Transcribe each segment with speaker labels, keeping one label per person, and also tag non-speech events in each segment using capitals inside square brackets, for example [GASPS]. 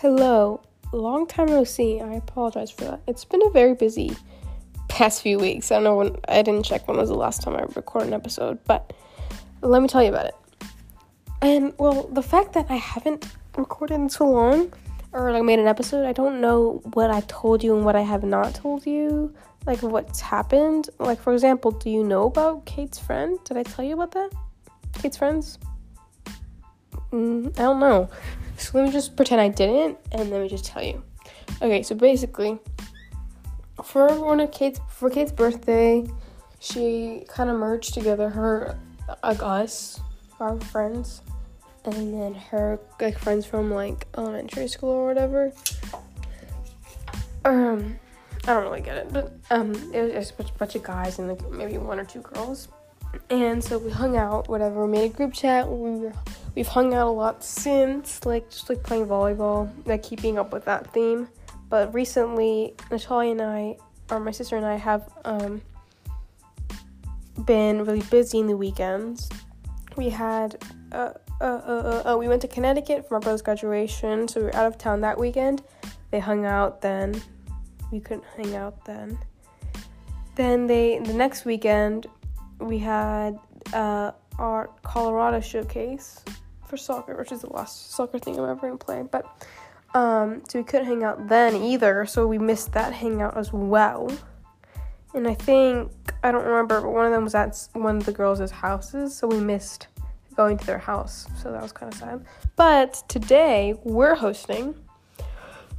Speaker 1: Hello. Long time no see. I apologize for that. It's been a very busy past few weeks. I don't know when I didn't check when was the last time I recorded an episode, but let me tell you about it. And well, the fact that I haven't recorded in so long or like made an episode, I don't know what I told you and what I have not told you. Like what's happened. Like for example, do you know about Kate's friend? Did I tell you about that? Kate's friends? Mm, I don't know. So let me just pretend I didn't, and let me just tell you. Okay, so basically, for one of Kate's for Kate's birthday, she kind of merged together her like us, our friends, and then her like friends from like elementary school or whatever. Um, I don't really get it, but um, it was just a bunch of guys and like maybe one or two girls. And so we hung out, whatever. Made a group chat. We were, we've hung out a lot since, like just like playing volleyball, like keeping up with that theme. But recently, Natalia and I, or my sister and I, have um, been really busy in the weekends. We had, uh, uh, uh, uh, we went to Connecticut for my brother's graduation, so we were out of town that weekend. They hung out then. We couldn't hang out then. Then they, the next weekend, we had uh, our Colorado showcase for soccer, which is the last soccer thing I'm ever gonna play. But um, so we couldn't hang out then either, so we missed that hangout as well. And I think I don't remember, but one of them was at one of the girls' houses, so we missed going to their house. So that was kind of sad. But today we're hosting,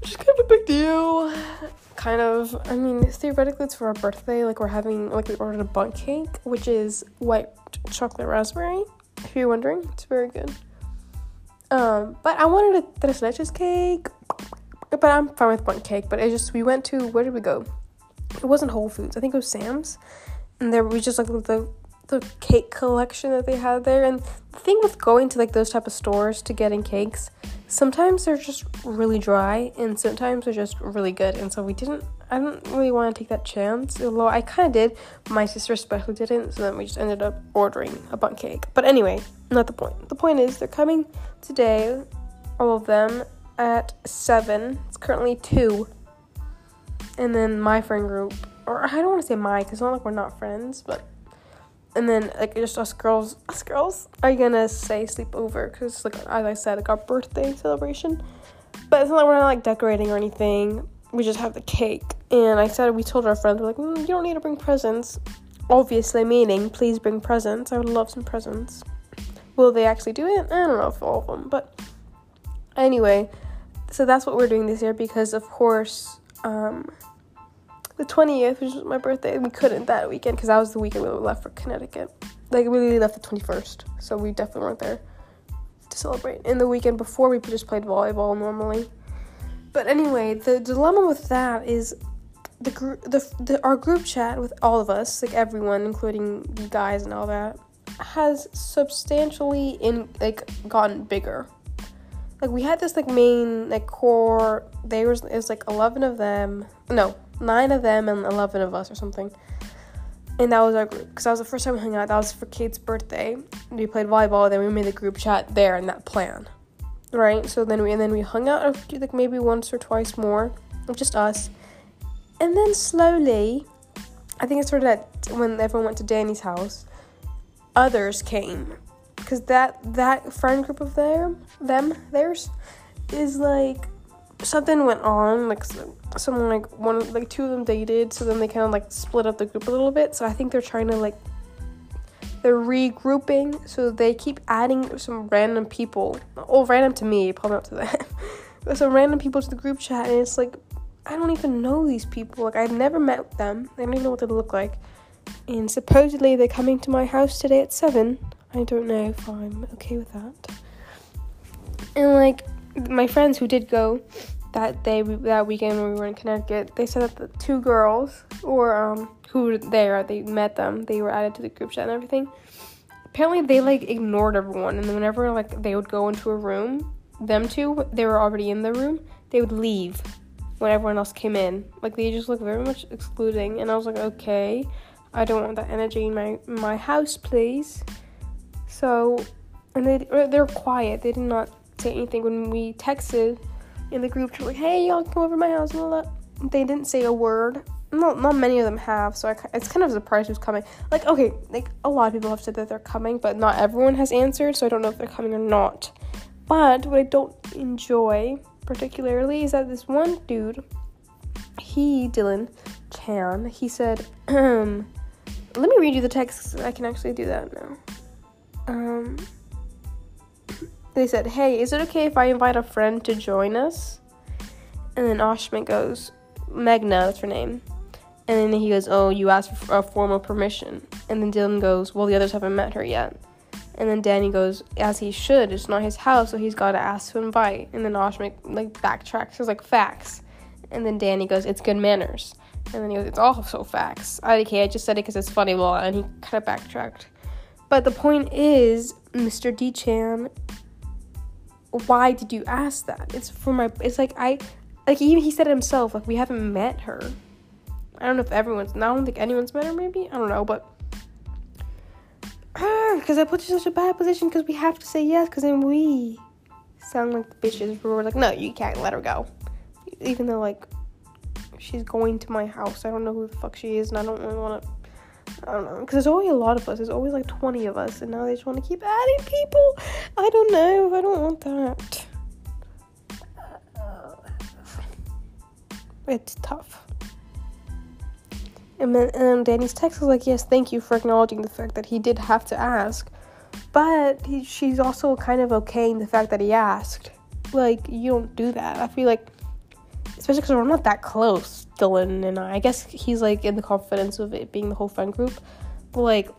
Speaker 1: which is kind of a big deal kind of i mean theoretically it's for our birthday like we're having like we ordered a Bundt cake which is white chocolate raspberry if you're wondering it's very good um but i wanted a tres leches cake but i'm fine with Bundt cake but it just we went to where did we go? It wasn't whole foods i think it was sam's. And there we just like the the cake collection that they had there. And the thing with going to like those type of stores to getting cakes sometimes they're just really dry and sometimes they're just really good. And so we didn't i didn't really want to take that chance although i kind of did. My sister especially didn't so then we just ended up ordering a Bundt cake. But anyway not the point. The point is they're coming today all of them at 7 it's currently 2 and then my friend group or i don't want to say my because it's not like we're not friends but and then like just us girls [LAUGHS] us girls are gonna say sleepover because like as i said like our birthday celebration. But it's not like we're not like decorating or anything. We just have the cake and i said we told our friends we're like mm, you don't need to bring presents obviously meaning please bring presents i would love some presents will they actually do it i don't know if all of them but anyway so that's what we're doing this year because of course um the 20th, which was my birthday, we couldn't that weekend because that was the weekend we left for Connecticut. Like, we left the 21st, so we definitely weren't there to celebrate. And the weekend before, we just played volleyball normally. But anyway, the dilemma with that is the group, the, the our group chat with all of us, like everyone, including the guys and all that, has substantially in like gotten bigger. Like we had this like main like core. There was it was like eleven of them. No, nine of them and 11 of us or something. And that was our group because that was the first time we hung out. That was for Kate's birthday. We played volleyball. Then we made the group chat there in that plan, right? So then we and then we hung out like maybe once or twice more, just us. And then slowly, I think it started at when everyone went to Danny's house. Others came. Because that that friend group of them them theirs is like something went on like someone like one like two of them dated so then they kind of like split up the group a little bit. So i think they're trying to like they're regrouping so they keep adding some random people. Oh random to me probably not to them. [LAUGHS] Some random people to the group chat and it's like i don't even know these people. Like i've never met them. I don't even know what they look like. And supposedly they're coming to my house today at 7 i don't know if i'm okay with that. And like my friends who did go that day that weekend when we were in Connecticut, they said that the two girls or um who were there, they met them, they were added to the group chat and everything. Apparently they like ignored everyone. And whenever like they would go into a room, them two, they were already in the room, they would leave when everyone else came in. Like they just looked very much excluding and I was like, okay, I don't want that energy in my my house, please. So and they they're quiet. They did not say anything when we texted in the group chat like, "Hey, y'all come over to my house." And all that. They didn't say a word. Not not many of them have, so I, it's kind of a surprise who's coming. Like, okay, like a lot of people have said that they're coming, but not everyone has answered, so I don't know if they're coming or not. But what I don't enjoy particularly is that this one dude, he Dylan Chan, he said, um, let me read you the text. I can actually do that now. Um, they said, "Hey, is it okay if I invite a friend to join us?" And then Ashmit goes, "Megna, that's her name." And then he goes, "Oh, you asked for a formal permission." And then Dylan goes, "Well, the others haven't met her yet." And then Danny goes, "As he should. It's not his house, so he's got to ask to invite." And then Ashmit like backtracks. He's like, "Facts." And then Danny goes, "It's good manners." And then he goes, "It's also facts." I, okay, I just said it because it's funny, blah, and he kind of backtracked. But the point is, Mr. D Chan why did you ask that? It's for my. It's like I, like even he said it himself. Like we haven't met her. I don't know if everyone's. I don't think anyone's met her. Maybe I don't know, but because I put you in such a bad position because we have to say yes because then we sound like the bitches. We're like, no, you can't let her go, even though like she's going to my house. I don't know who the fuck she is, and I don't really want to I don't know, because there's always a lot of us. There's always like 20 of us, and now they just want to keep adding people. I don't know. I don't want that. It's tough. And then, and Danny's text is like, "Yes, thank you for acknowledging the fact that he did have to ask, but he, she's also kind of okaying the fact that he asked. Like, you don't do that. I feel like, especially because we're not that close. Dylan and I. I guess he's like in the confidence of it being the whole friend group. But like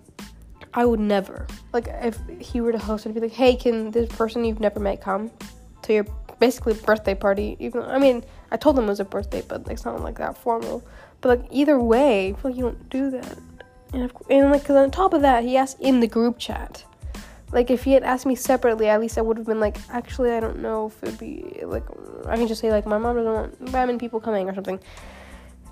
Speaker 1: I would never. Like if he were to host I'd be like, Hey, can this person you've never met come to your basically birthday party? Even I mean, I told him it was a birthday, but it's not like that formal. But like either way, like you don't do that. And, and like, cause on top of that, he asked in the group chat. Like if he had asked me separately, at least I would have been like, actually, I don't know if it'd be like I can just say like my mom doesn't want that people coming or something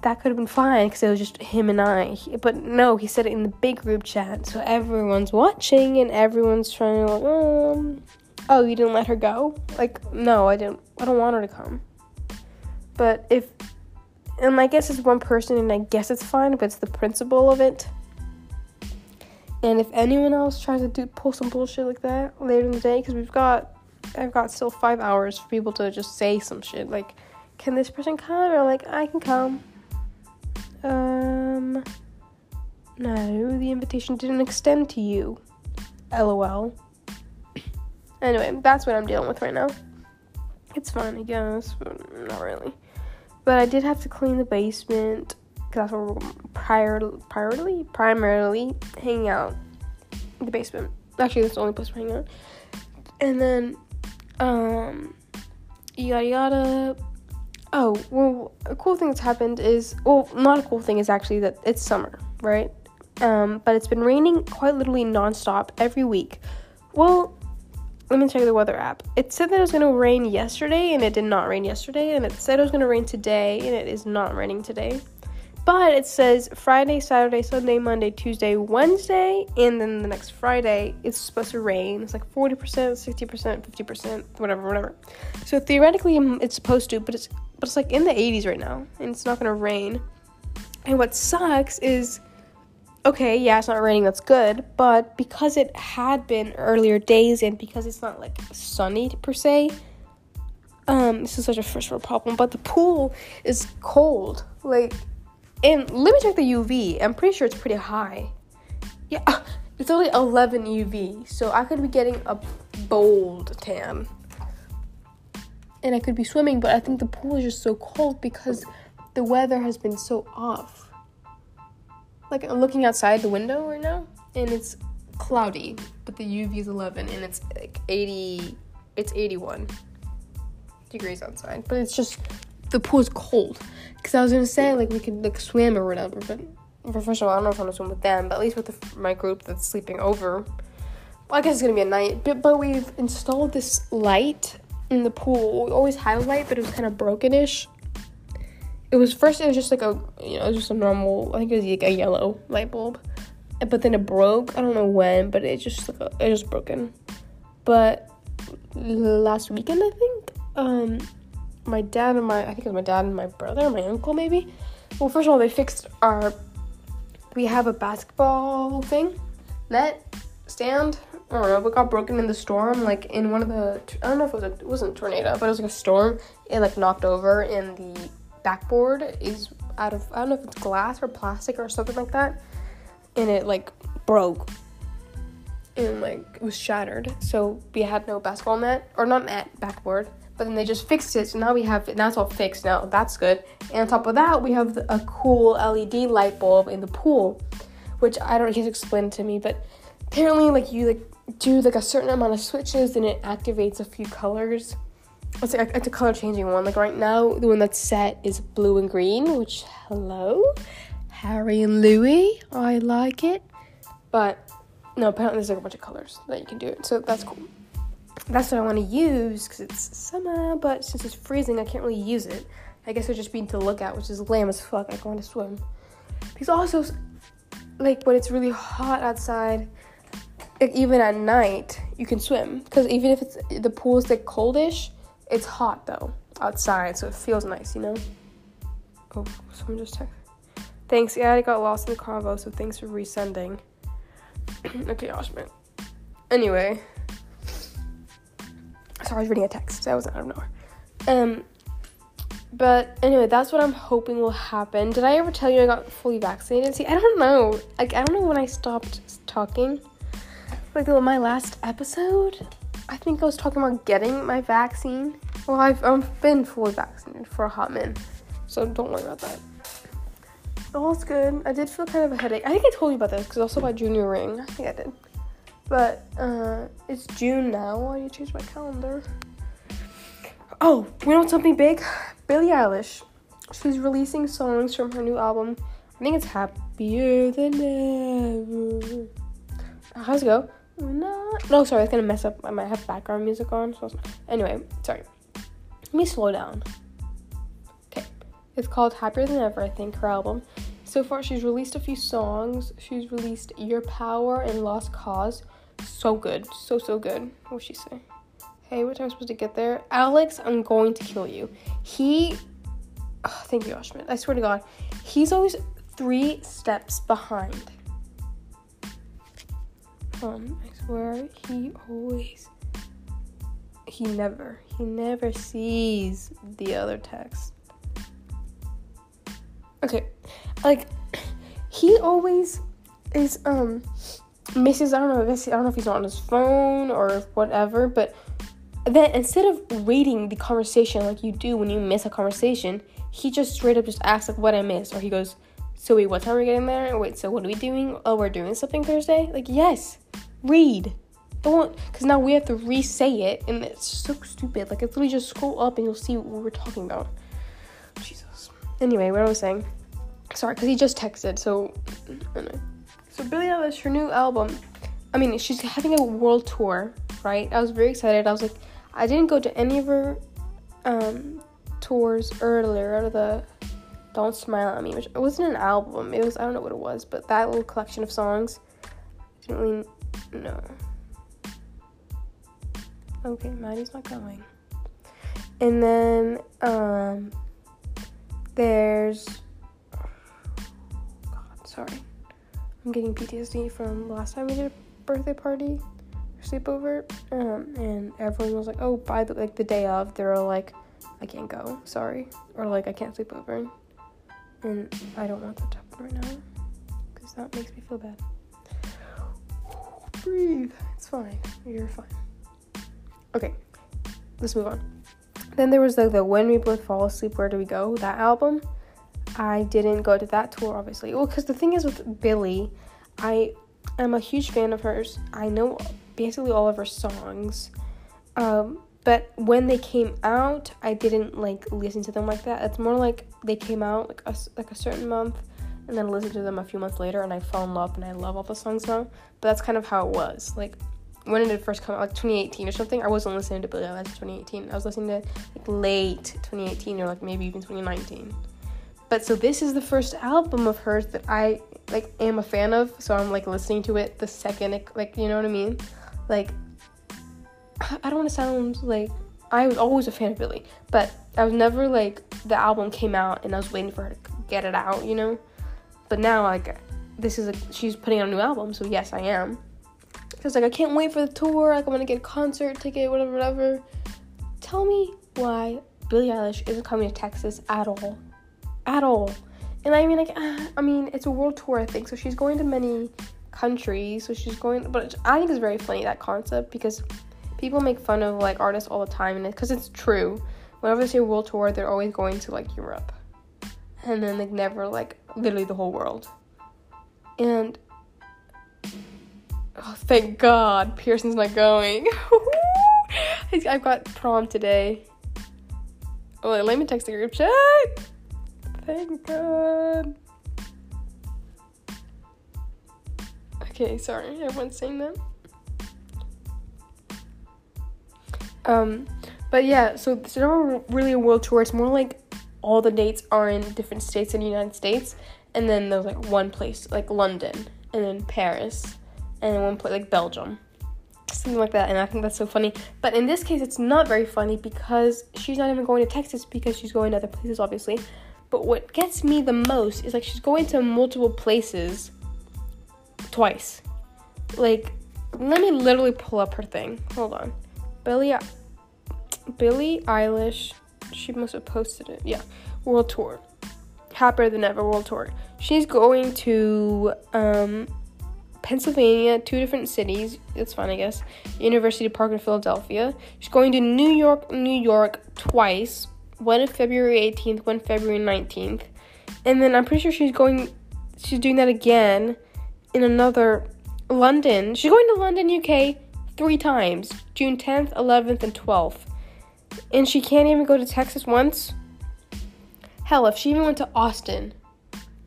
Speaker 1: that could have been fine because it was just him and I. But no, he said it in the big group chat, so everyone's watching and everyone's trying to like, um, oh, you didn't let her go? Like, no, I didn't. I don't want her to come. But if, and I guess it's one person, and I guess it's fine, but it's the principle of it. And if anyone else tries to do pull some bullshit like that later in the day, because we've got, I've got still five hours for people to just say some shit like, can this person come? Or like, I can come um, no, the invitation didn't extend to you. LOL. Anyway, that's what I'm dealing with right now. It's fine, I guess, but not really. But I did have to clean the basement because that's where we're prior, primarily, primarily hanging out. The basement. Actually, that's the only place we're hanging out. And then, um, yada yada. Oh, well, a cool thing that's happened is, well, not a cool thing is actually that it's summer, right? Um, but it's been raining quite literally nonstop every week. Well, let me check the weather app. It said that it was going to rain yesterday, and it did not rain yesterday. And it said it was going to rain today, and it is not raining today. But it says Friday, Saturday, Sunday, Monday, Tuesday, Wednesday, and then the next Friday it's supposed to rain. It's like 40%, 60%, 50%, whatever, whatever. So theoretically it's supposed to, but it's but it's like in the 80s right now, and it's not gonna rain. And what sucks is okay, yeah, it's not raining, that's good, but because it had been earlier days and because it's not like sunny per se, um, this is such a first world problem, but the pool is cold. Like and let me check the UV. I'm pretty sure it's pretty high. Yeah, [LAUGHS] it's only 11 UV, so I could be getting a bold tan. And I could be swimming, but I think the pool is just so cold because the weather has been so off. Like I'm looking outside the window right now, and it's cloudy, but the UV is 11, and it's like 80. It's 81 degrees outside, but it's just the pool is cold. Because I was gonna say like we could like swim or whatever, but first of all, I don't know if I want to swim with them, but at least with the, my group that's sleeping over. Well, I guess it's gonna be a night, but but we've installed this light in the pool. We always had a light, but it was kind of brokenish. It was first. It was just like a you know, just a normal. I think it was like a yellow light bulb, but then it broke. I don't know when, but it just like a, it just broken. But last weekend, I think, um, my dad and my I think it was my dad and my brother, my uncle maybe. Well, first of all, they fixed our. We have a basketball thing, net, stand. I don't know. It got broken in the storm, like in one of the. I don't know if it was a, it wasn't a tornado, but it was like a storm. It like knocked over, and the backboard is out of. I don't know if it's glass or plastic or something like that, and it like broke and like it was shattered. So we had no basketball net or not net backboard. But then they just fixed it, so now we have now it's all fixed. Now that's good. And on top of that, we have a cool LED light bulb in the pool, which I don't. He's explained to me, but apparently, like you like do like a certain amount of switches, and it activates a few colors. It's it's a color changing one. Like right now, the one that's set is blue and green. Which hello, Harry and Louis. I like it, but no, apparently there's like a bunch of colors that you can do it. So that's cool. That's what I want to use because it's summer, but since it's freezing, I can't really use it. I guess it'll just be to look at, which is lame as fuck. I want to swim. Because also, like when it's really hot outside, like, even at night, you can swim. Because even if it's the pool is like coldish, it's hot though outside, so it feels nice, you know. Oh, someone just texted. Thanks. Yeah, I got lost in the convo, so thanks for resending. [CLEARS THROAT] okay, Oshman. Anyway. Sorry, I was reading a text. That wasn't out of nowhere. Um, but anyway, that's what I'm hoping will happen. Did I ever tell you I got fully vaccinated? See, I don't know. Like, I don't know when I stopped talking. Like, my last episode, I think I was talking about getting my vaccine. Well, I've, I've been fully vaccinated for a hot minute, so don't worry about that. All's good. I did feel kind of a headache. I think I told you about this because also my junior ring. I think I did. But uh, it's June now. Why do you change my calendar? Oh, you know something big? Billie Eilish. She's releasing songs from her new album. I think it's Happier Than Ever. How's it go? No, oh, sorry, it's gonna mess up. I might have background music on. So anyway, sorry. Let me slow down. Okay, it's called Happier Than Ever, I think, her album. So far, she's released a few songs. She's released Your Power and Lost Cause. So good. So, so good. What'd she say? Hey, what time I supposed to get there? Alex, I'm going to kill you. He. Oh, thank you, Ashman. I swear to God. He's always three steps behind. Um, I swear, he always. He never, he never sees the other text okay, like [CLEARS THROAT] he always is um misses. I don't know. I I don't know if he's on his phone or whatever. But then instead of reading the conversation like you do when you miss a conversation, he just straight up just asks like what I missed, or he goes, "So wait, what time are we getting there? Wait, so what are we doing? Oh, we're doing something Thursday. Like yes, read." Don't, because now we have to re-say it, and it's so stupid. Like, it's literally just scroll up and you'll see what we're talking about. Jesus. Anyway, what I was saying. Sorry, because he just texted. So, [CLEARS THROAT] so Billie Eilish, her new album. I mean, she's having a world tour, right? I was very excited. I was like, I didn't go to any of her um, tours earlier. Out of the "Don't Smile at Me," which it wasn't an album. It was I don't know what it was, but that little collection of songs. I didn't really know. Okay, Maddie's not going. And then um there's God, sorry. I'm getting PTSD from last time we did a birthday party sleepover. Um, and everyone was like, Oh, by the like the day of, they were like, I can't go, sorry. Or like I can't sleep over. And I don't want that to happen right now. Because that makes me feel bad. Breathe. It's fine. You're fine. Okay, let's move on. Then there was like the When We Both Fall Asleep, Where Do We Go? That album. I didn't go to that tour, obviously. Well, because the thing is with Billie, I am a huge fan of hers. I know basically all of her songs. Um, but when they came out, I didn't like listen to them like that. It's more like they came out like a, like a certain month, and then listened to them a few months later, and I fell in love, and I love all the songs now. But that's kind of how it was. Like when did it first come out? Like 2018 or something. I wasn't listening to Billie Eilish in 2018. I was listening to like late 2018 or like maybe even 2019. But so this is the first album of hers that I like am a fan of. So I'm like listening to it the second it, like you know what I mean? Like [SIGHS] I don't want to sound like I was always a fan of Billie, but I was never like the album came out and I was waiting for her to get it out, you know. But now like this is a, she's putting out a new album, so yes, I am. Cause like I can't wait for the tour. Like I'm gonna get a concert ticket, whatever, whatever. Tell me why Billie Eilish isn't coming to Texas at all, at all. And I mean, like, [SIGHS] I mean, it's a world tour, I think. So she's going to many countries. So she's going, but I think it's very funny that concept because people make fun of like artists all the time, and because it's true. Whenever they say world tour, they're always going to like Europe, and then like never like literally the whole world. And oh, thank God, Pearson's not going. [LAUGHS] I've got prom today. Oh, let me text the group chat. Thank God. Okay, sorry, everyone's saying that. Um, but yeah, so it's never really a world tour. It's more like all the dates are in different states in the United States, and then there's like one place like London, and then Paris, and then one place like Belgium, something like that. And I think that's so funny. But in this case, it's not very funny because she's not even going to Texas because she's going to other places, obviously. But what gets me the most is like she's going to multiple places twice. Like, let me literally pull up her thing. Hold on. Billie, Billie Eilish, she must have posted it. Yeah, world tour, happier than ever world tour. She's going to um, Pennsylvania, two different cities. It's fine, I guess. University Park in Philadelphia. She's going to New York, New York twice. One February 18th, one February 19th, and then I'm pretty sure she's going. She's doing that again in another London. She's going to London, UK three times June 10th, 11th, and 12th. And she can't even go to Texas once. Hell, if she even went to Austin,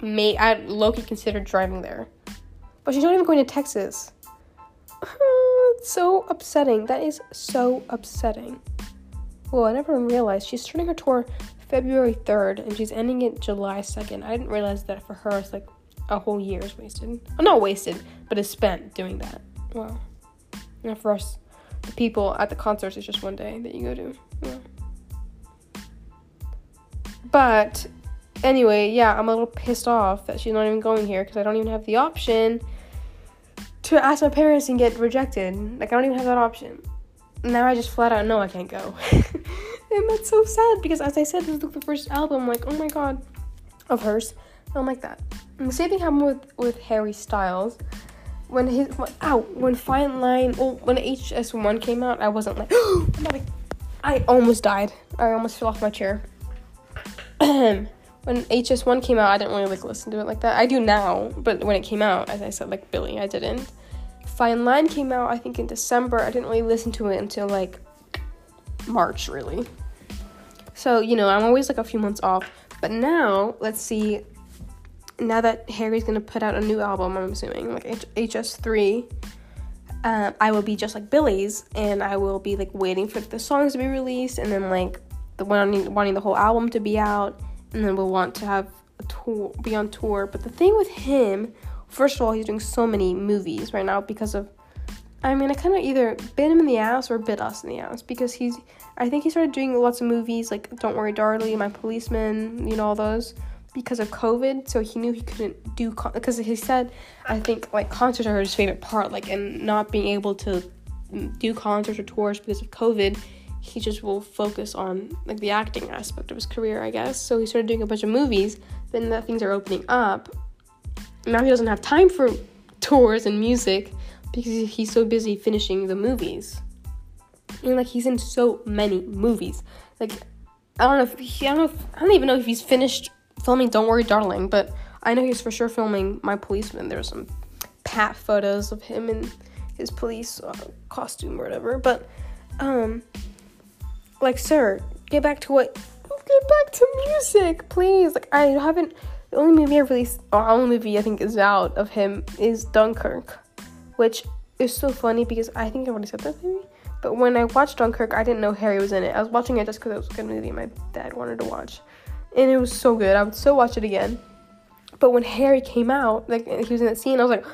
Speaker 1: may I Loki considered driving there. But she's not even going to Texas. [SIGHS] it's so upsetting. That is so upsetting. Well, I never realized she's starting her tour February 3rd and she's ending it July 2nd. I didn't realize that for her it's like a whole year is wasted. Well, not wasted, but is spent doing that. Wow. And for us, the people at the concerts, it's just one day that you go to. Yeah. But anyway, yeah, I'm a little pissed off that she's not even going here because I don't even have the option to ask my parents and get rejected. Like, I don't even have that option. Now I just flat out know I can't go. [LAUGHS] and that's so sad because, as I said, this is the first album, like, oh my god, of hers. I don't like that. And the same thing happened with, with Harry Styles when his when, ow, when Fine Line well, when HS1 came out, I wasn't like [GASPS] I almost died. I almost fell off my chair. [CLEARS THROAT] when HS1 came out, I didn't really like listen to it like that. I do now, but when it came out, as I said, like Billie, I didn't. Fine Line came out, I think in December. I didn't really listen to it until like March, really. So you know, I'm always like a few months off. But now, let's see now that Harry's gonna put out a new album, I'm assuming like H- HS3, uh, I will be just like Billie's, and I will be like waiting for the songs to be released, and then like the wanting wanting the whole album to be out, and then we'll want to have a tour, be on tour. But the thing with him, first of all, he's doing so many movies right now because of. I mean, I kind of either bit him in the ass or bit us in the ass because he's. I think he started doing lots of movies like Don't Worry, Darling, My Policeman, you know, all those because of COVID, so he knew he couldn't do because con- he said I think like concerts are his favorite part, like and not being able to mm, do concerts or tours because of COVID, he just will focus on like the acting aspect of his career, I guess. So he started doing a bunch of movies. Then that things are opening up. Now he doesn't have time for tours and music because he's so busy finishing the movies. And like he's in so many movies. Like I don't know if he, I don't know if, I don't even know if he's finished filming Don't Worry Darling, but I know he's for sure filming My Policeman. There's some pat photos of him in his police uh, costume or whatever. But, um, like, sir, get back to what. Get back to music, please. Like, I haven't. The only movie I released, or only movie I think is out of him is Dunkirk, which is so funny because I think I already said that maybe. But when I watched Dunkirk, I didn't know Harry was in it. I was watching it just because it was a good movie my dad wanted to watch and it was so good. I would still watch it again. But when Harry came out, like he was in that scene, I was like,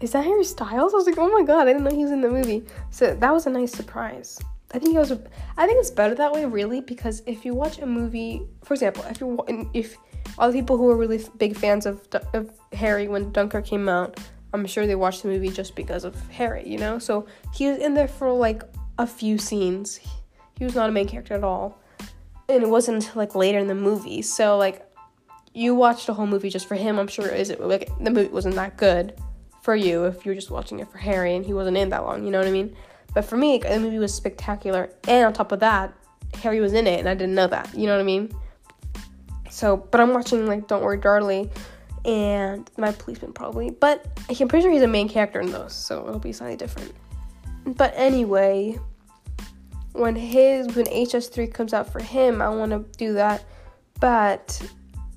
Speaker 1: "Is that Harry Styles?" I was like, "Oh my god, I didn't know he was in the movie." So that was a nice surprise. I think it was. I think it's better that way, really, because if you watch a movie, for example, if you if all the people who were really big fans of of Harry when Dunkirk came out, I'm sure they watched the movie just because of Harry, you know. So he was in there for like a few scenes. He was not a main character at all, and it wasn't until like later in the movie. So like, you watched the whole movie just for him. I'm sure is it like the movie wasn't that good for you if you're just watching it for Harry and he wasn't in that long. You know what I mean? But for me, the movie was spectacular, and on top of that, Harry was in it, and I didn't know that. You know what I mean? So, but I'm watching like Don't Worry, Darling, and My Policeman probably, but I'm pretty sure he's a main character in those, so it'll be slightly different. But anyway, when his when HS3 comes out for him, I want to do that, but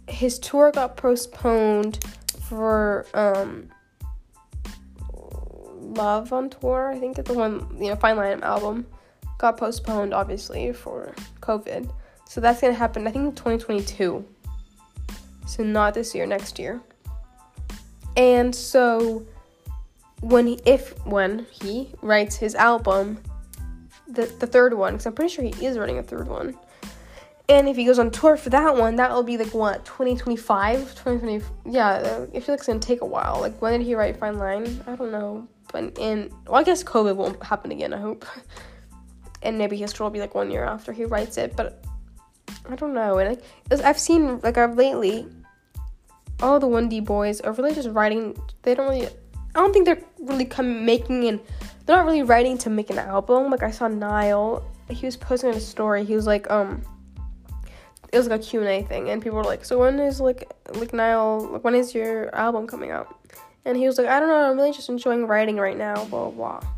Speaker 1: his tour got postponed for um Love on Tour, I think it's the one, you know, Fine Line album, got postponed obviously for COVID. So that's gonna happen, I think, in 2022. So not this year, next year. And so when he, if when he writes his album, the the third one, because I'm pretty sure he is writing a third one. And if he goes on tour for that one, that will be like what 2025, 2020. Yeah, I feel like it's gonna take a while. Like when did he write Fine Line? I don't know, but in well, I guess COVID won't happen again. I hope. [LAUGHS] And maybe his tour will be like one year after he writes it, but I don't know. And like I've seen like I've lately, all the 1D boys are really just writing. They don't really. I don't think they're really come making and they're not really writing to make an album. Like I saw Niall, he was posting a story. He was like, um, it was like a Q and A thing, and people were like, so when is like like Niall, like when is your album coming out? And he was like, I don't know, I'm really just enjoying writing right now, blah blah. blah.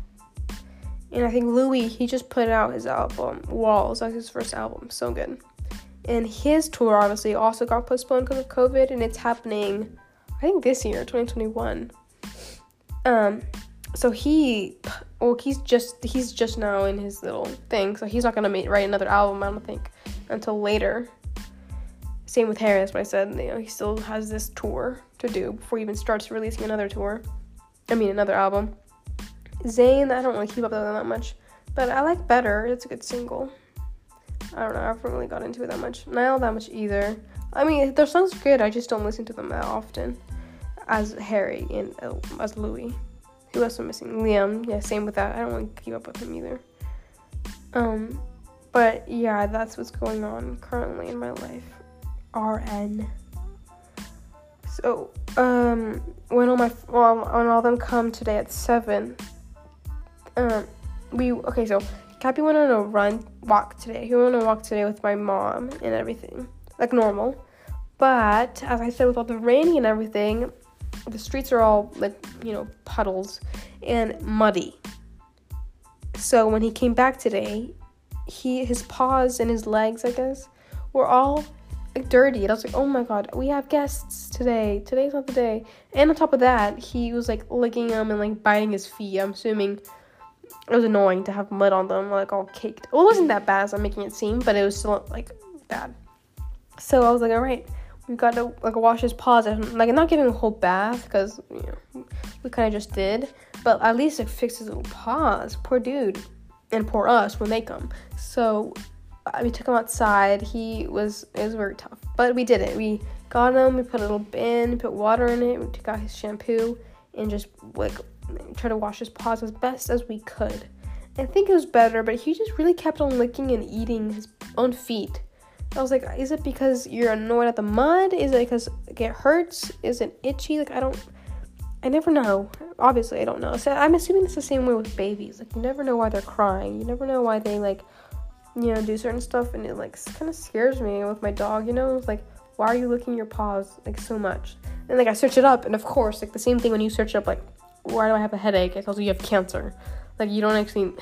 Speaker 1: And I think Louis, he just put out his album Walls, like his first album, so good. And his tour obviously also got postponed because of COVID, and it's happening, I think this year, 2021. Um, so he, well, he's just he's just now in his little thing, so he's not gonna make, write another album, I don't think, until later. Same with Harris, what I said. You know, he still has this tour to do before he even starts releasing another tour. I mean, another album. Zayn, I don't really keep up with them that much, but I like Better. It's a good single. I don't know. I haven't really got into it that much. Not that much either. I mean, their songs are good. I just don't listen to them that often. As Harry and uh, as Louis. Who else am missing? Liam. Yeah, same with that. I don't want to keep up with him either. Um, but yeah, that's what's going on currently in my life. RN. So, um, when all my well, when all them come today at seven, um, we okay. So, Cappy went on a run walk today. He went on a walk today with my mom and everything, like normal. But as I said, with all the raining and everything, the streets are all like you know puddles and muddy. So when he came back today, he his paws and his legs, I guess, were all like dirty. And I was like, oh my god, we have guests today. Today's not the day. And on top of that, he was like licking them and like biting his feet. I'm assuming it was annoying to have mud on them, like all caked. Well, it wasn't that bad as I'm making it seem, but it was still like bad. So I was like, all right, we've got to like wash his paws and like not giving a whole bath because you know we kind of just did, but at least it fixed his paws. Poor dude, and poor us when they come. So uh, we took him outside. He was it was very tough, but we did it. We got him. We put a little bin, put water in it. We took out his shampoo and just like try to wash his paws as best as we could. I think it was better, but he just really kept on licking and eating his own feet. I was like, is it because you're annoyed at the mud? Is it because it hurts? Is it itchy? Like I don't. I never know. Obviously, I don't know. So I'm assuming it's the same way with babies. Like you never know why they're crying. You never know why they like you know, do certain stuff, and it like kind of scares me with my dog. You know, it's like, why are you licking your paws like so much? And like I search it up, and of course, like the same thing when you search up like, why do I have a headache? It tells you you have cancer. Like you don't actually.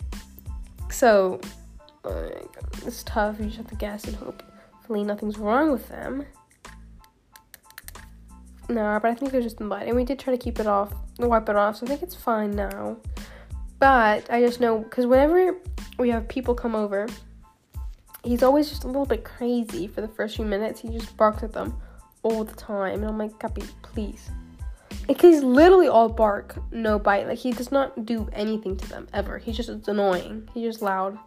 Speaker 1: [LAUGHS] so, it's tough. You just have to guess and hope. Hopefully, nothing's wrong with them. No, but I think they're just bite, and we did try to keep it off, wipe it off. So I think it's fine now. But I just know because whenever we have people come over, he's always just a little bit crazy for the first few minutes. He just barks at them all the time, and I'm like, Cappy, please. Like he's literally all bark, no bite. Like he does not do anything to them ever. He's just annoying. He's just loud.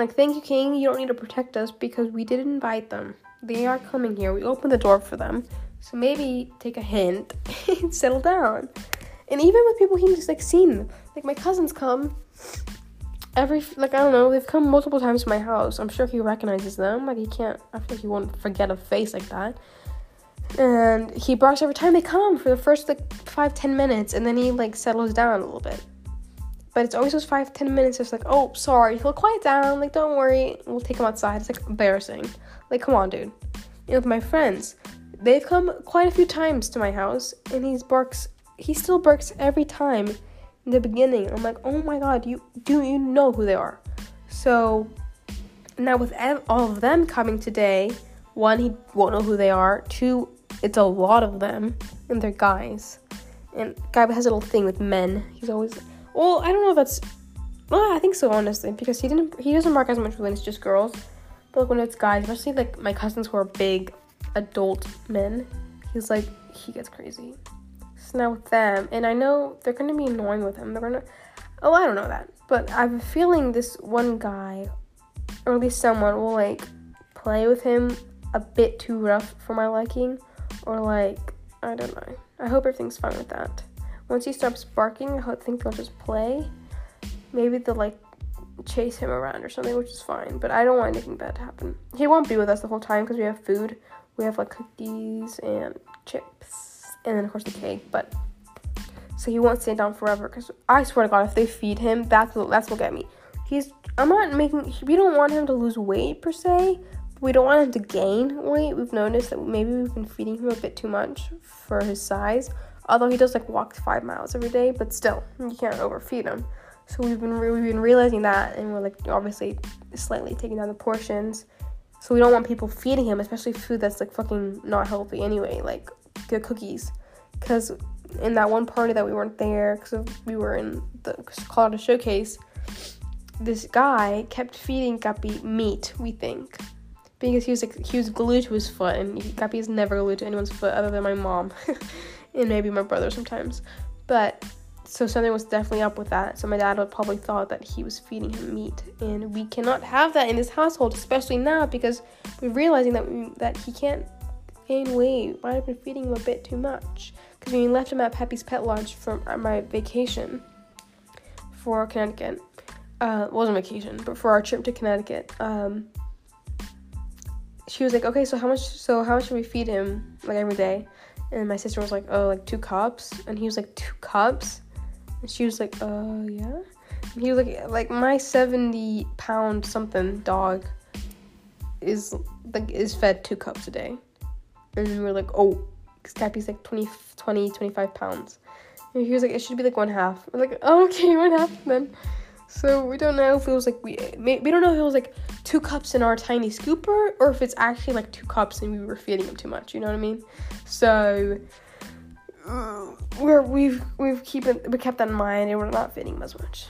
Speaker 1: Like, thank you, King. You don't need to protect us because we didn't invite them. They are coming here. We opened the door for them. So maybe take a hint [LAUGHS] and settle down. And even with people he's like seen, like my cousins come every like I don't know, they've come multiple times to my house. I'm sure he recognizes them. Like he can't. I feel like he won't forget a face like that and he barks every time they come for the first like five ten minutes and then he like settles down a little bit but it's always those five ten minutes it's like oh sorry he'll quiet down like don't worry we'll take him outside. It's like embarrassing. Like come on dude. You know with my friends. They've come quite a few times to my house and he barks he still barks every time in the beginning. I'm like oh my god you do you know who they are? So now with all of them coming today one he won't know who they are. Two it's a lot of them, and they're guys. And guy has a little thing with men. He's always well, I don't know if that's well, I think so honestly, because he didn't he doesn't bark as much when it's just girls. But like when it's guys, especially like my cousins who are big adult men, he's like he gets crazy. So now with them, and I know they're gonna be annoying with him. They're gonna oh I don't know that. But I have a feeling this one guy, or at least someone, will like play with him a bit too rough for my liking or like I don't know. I hope everything's fine with that. Once he stops barking, I think they'll just play. Maybe they'll like chase him around or something, which is fine. But I don't want anything bad to happen. He won't be with us the whole time because we have food. We have like cookies and chips, and then of course the cake. But so he won't stay down forever. Because I swear to God, if they feed him, that's what, that's what get me. He's I'm not making. We don't want him to lose weight per se, we don't want him to gain weight. We've noticed that maybe we've been feeding him a bit too much for his size. Although he does like walk five miles every day, but still, you can't overfeed him. So we've been re- we've been realizing that, and we're like obviously slightly taking down the portions. So we don't want people feeding him, especially food that's like fucking not healthy anyway, like the cookies. Because in that one party that we weren't there, because we were in the Colorado showcase, this guy kept feeding Guppy meat. We think because he was like he was glued to his foot, and Guppy is never glued to anyone's foot other than my mom, [LAUGHS] and maybe my brother sometimes. But so something was definitely up with that. So my dad would probably thought that he was feeding him meat, and we cannot have that in this household, especially now because we're realizing that we, that he can't gain weight. Might have been feeding him a bit too much because we left him at Peppy's Pet Lodge for my vacation for Connecticut. Uh, wasn't vacation, but for our trip to Connecticut. Um, she was like, okay, so how much? So how much should we feed him like every day? And my sister was like, oh, like two cups. And he was like, two cups. And she was like, uh, yeah. And he was like, like my seventy pound something dog is like is fed two cups a day. And we were like, oh, because Cappy's like 20, 20, 25 pounds. And he was like, it should be like one half. We're like, oh, okay, [LAUGHS] one half then. So we don't know if it was like we we don't know if it was like two cups in our tiny scooper or if it's actually like two cups and we were feeding him too much. You know what I mean? So uh, we're we've we've keep it, we kept that in mind and we're not feeding him as much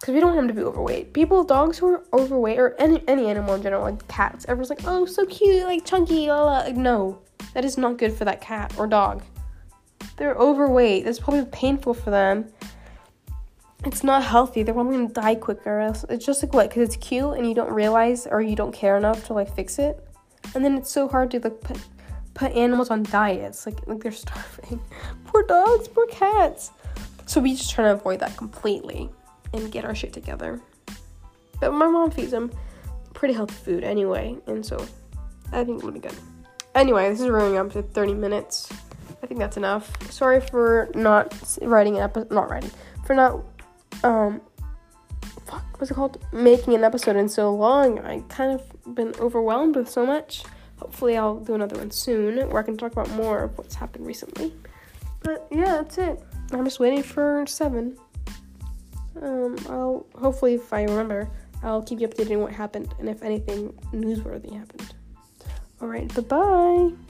Speaker 1: because we don't want him to be overweight. People, dogs who are overweight or any any animal in general, like cats, everyone's like, oh, so cute, like chunky. La, la. No, that is not good for that cat or dog. They're overweight. That's probably painful for them it's not healthy. They're probably gonna die quicker. It's just like what? Because it's cute and you don't realize or you don't care enough to like fix it, and then it's so hard to like put put animals on diets. Like like they're [LAUGHS] starving. poor dogs, poor cats. So we just try to avoid that completely and get our shit together. But my mom feeds them pretty healthy food anyway, and so I think it'll be good. Anyway, this is running up to 30 minutes. I think that's enough. Sorry for not writing an episode, not writing, for not um fuck what's it called? Making an episode in so long i kind of been overwhelmed with so much. Hopefully i'll do another one soon where i can talk about more of what's happened recently. But yeah that's it. I'm just waiting for seven. Um i'll hopefully if i remember i'll keep you updated on what happened and if anything newsworthy happened. All right bye bye